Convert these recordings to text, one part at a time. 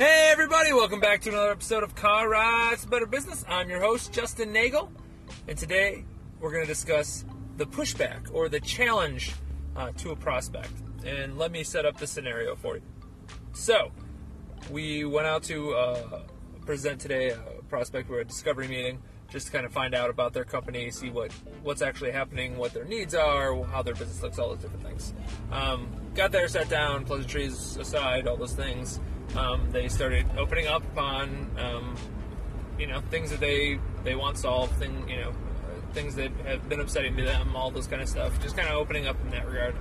Hey, everybody, welcome back to another episode of Car Rides Better Business. I'm your host, Justin Neagle, and today we're going to discuss the pushback or the challenge uh, to a prospect. And let me set up the scenario for you. So, we went out to uh, present today a prospect for a discovery meeting just to kind of find out about their company, see what what's actually happening, what their needs are, how their business looks, all those different things. Um, got there, sat down, pleasantries aside, all those things um, they started opening up on um, you know things that they they want solved, thing you know uh, things that have been upsetting to them, all those kind of stuff. Just kind of opening up in that regard.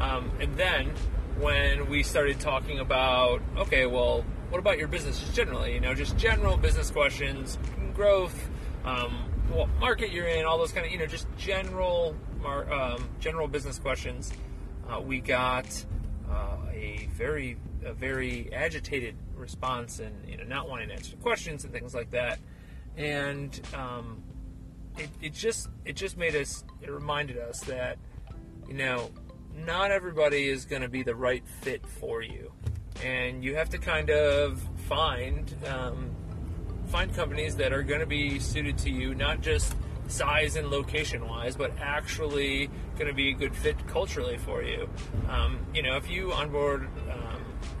Um, and then when we started talking about okay, well, what about your business just generally? You know, just general business questions, growth, um, what market you're in, all those kind of you know just general um, general business questions. Uh, we got uh, a very a very agitated response and you know not wanting to answer questions and things like that and um, it, it just it just made us it reminded us that you know not everybody is going to be the right fit for you and you have to kind of find um, find companies that are going to be suited to you not just size and location wise, but actually going to be a good fit culturally for you. Um, you know, if you onboard um,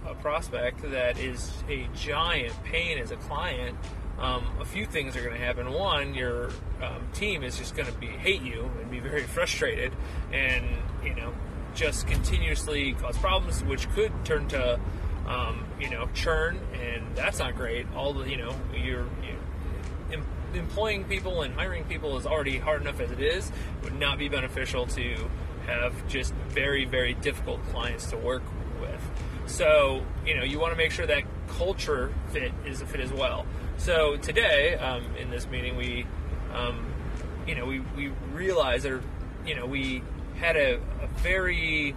a prospect that is a giant pain as a client, um, a few things are going to happen. One, your um, team is just going to be hate you and be very frustrated, and you know, just continuously cause problems, which could turn to um, you know churn, and that's not great. All the you know, you're, you're employing people and hiring people is already hard enough as it is. It would not be beneficial to have just very very difficult clients to work with. So, you know, you want to make sure that culture fit is a fit as well. So today, um, in this meeting, we, um, you know, we, we realized that, you know, we had a, a very,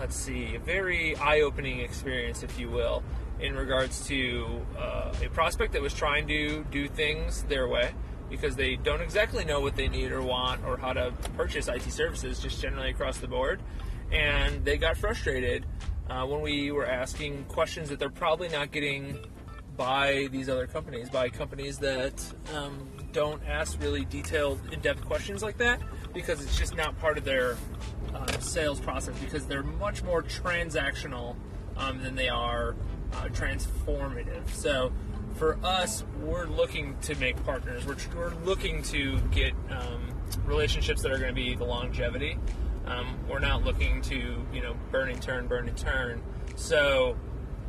let's see, a very eye-opening experience, if you will, in regards to uh, a prospect that was trying to do things their way because they don't exactly know what they need or want or how to purchase IT services just generally across the board and they got frustrated uh, when we were asking questions that they're probably not getting by these other companies, by companies that um, don't ask really detailed, in-depth questions like that, because it's just not part of their uh, sales process. Because they're much more transactional um, than they are uh, transformative. So for us, we're looking to make partners. We're, we're looking to get um, relationships that are going to be the longevity. Um, we're not looking to, you know, burn and turn, burn and turn. So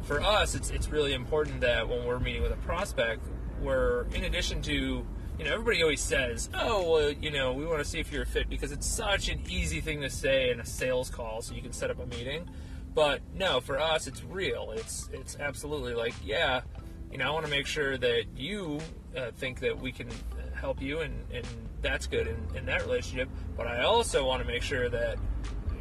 for us, it's, it's really important that when we're meeting with a prospect, we're, in addition to, you know, everybody always says, oh, well, you know, we want to see if you're a fit because it's such an easy thing to say in a sales call so you can set up a meeting. But no, for us, it's real. It's, it's absolutely like, yeah, you know, I want to make sure that you uh, think that we can help you, and, and that's good in, in that relationship. But I also want to make sure that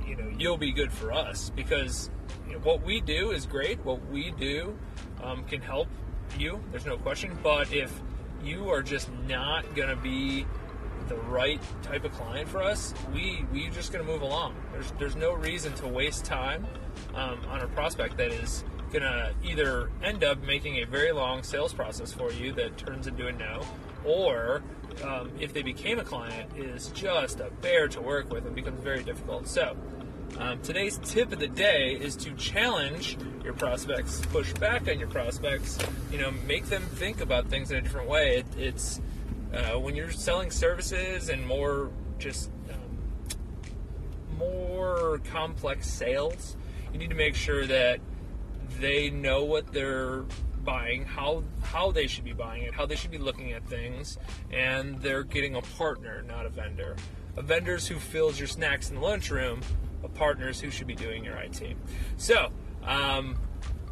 you know you'll be good for us because you know, what we do is great. What we do um, can help you. There's no question. But if you are just not going to be the right type of client for us, we we're just going to move along. There's there's no reason to waste time um, on a prospect that is to either end up making a very long sales process for you that turns into a no, or um, if they became a client, is just a bear to work with and becomes very difficult. So, um, today's tip of the day is to challenge your prospects, push back on your prospects, you know, make them think about things in a different way. It, it's uh, when you're selling services and more just um, more complex sales, you need to make sure that they know what they're buying, how how they should be buying it, how they should be looking at things, and they're getting a partner, not a vendor. A vendor's who fills your snacks in the lunchroom. A partner's who should be doing your IT. So, um,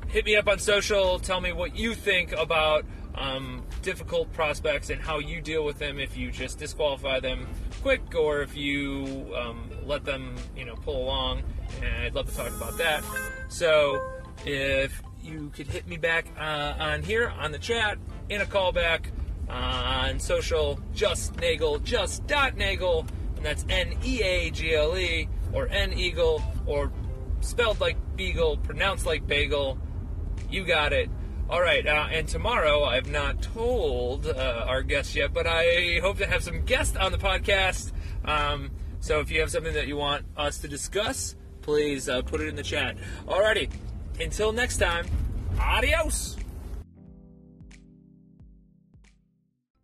hit me up on social. Tell me what you think about um, difficult prospects and how you deal with them. If you just disqualify them quick, or if you um, let them, you know, pull along. And I'd love to talk about that. So, if you could hit me back uh, on here on the chat in a callback on social just neagle just dot neagle and that's n-e-a-g-l-e or n-eagle or spelled like beagle pronounced like bagel You got it. All right, uh, and tomorrow I've not told uh, our guests yet, but I hope to have some guests on the podcast. Um, so if you have something that you want us to discuss, please uh, put it in the chat. Alrighty, until next time, adios.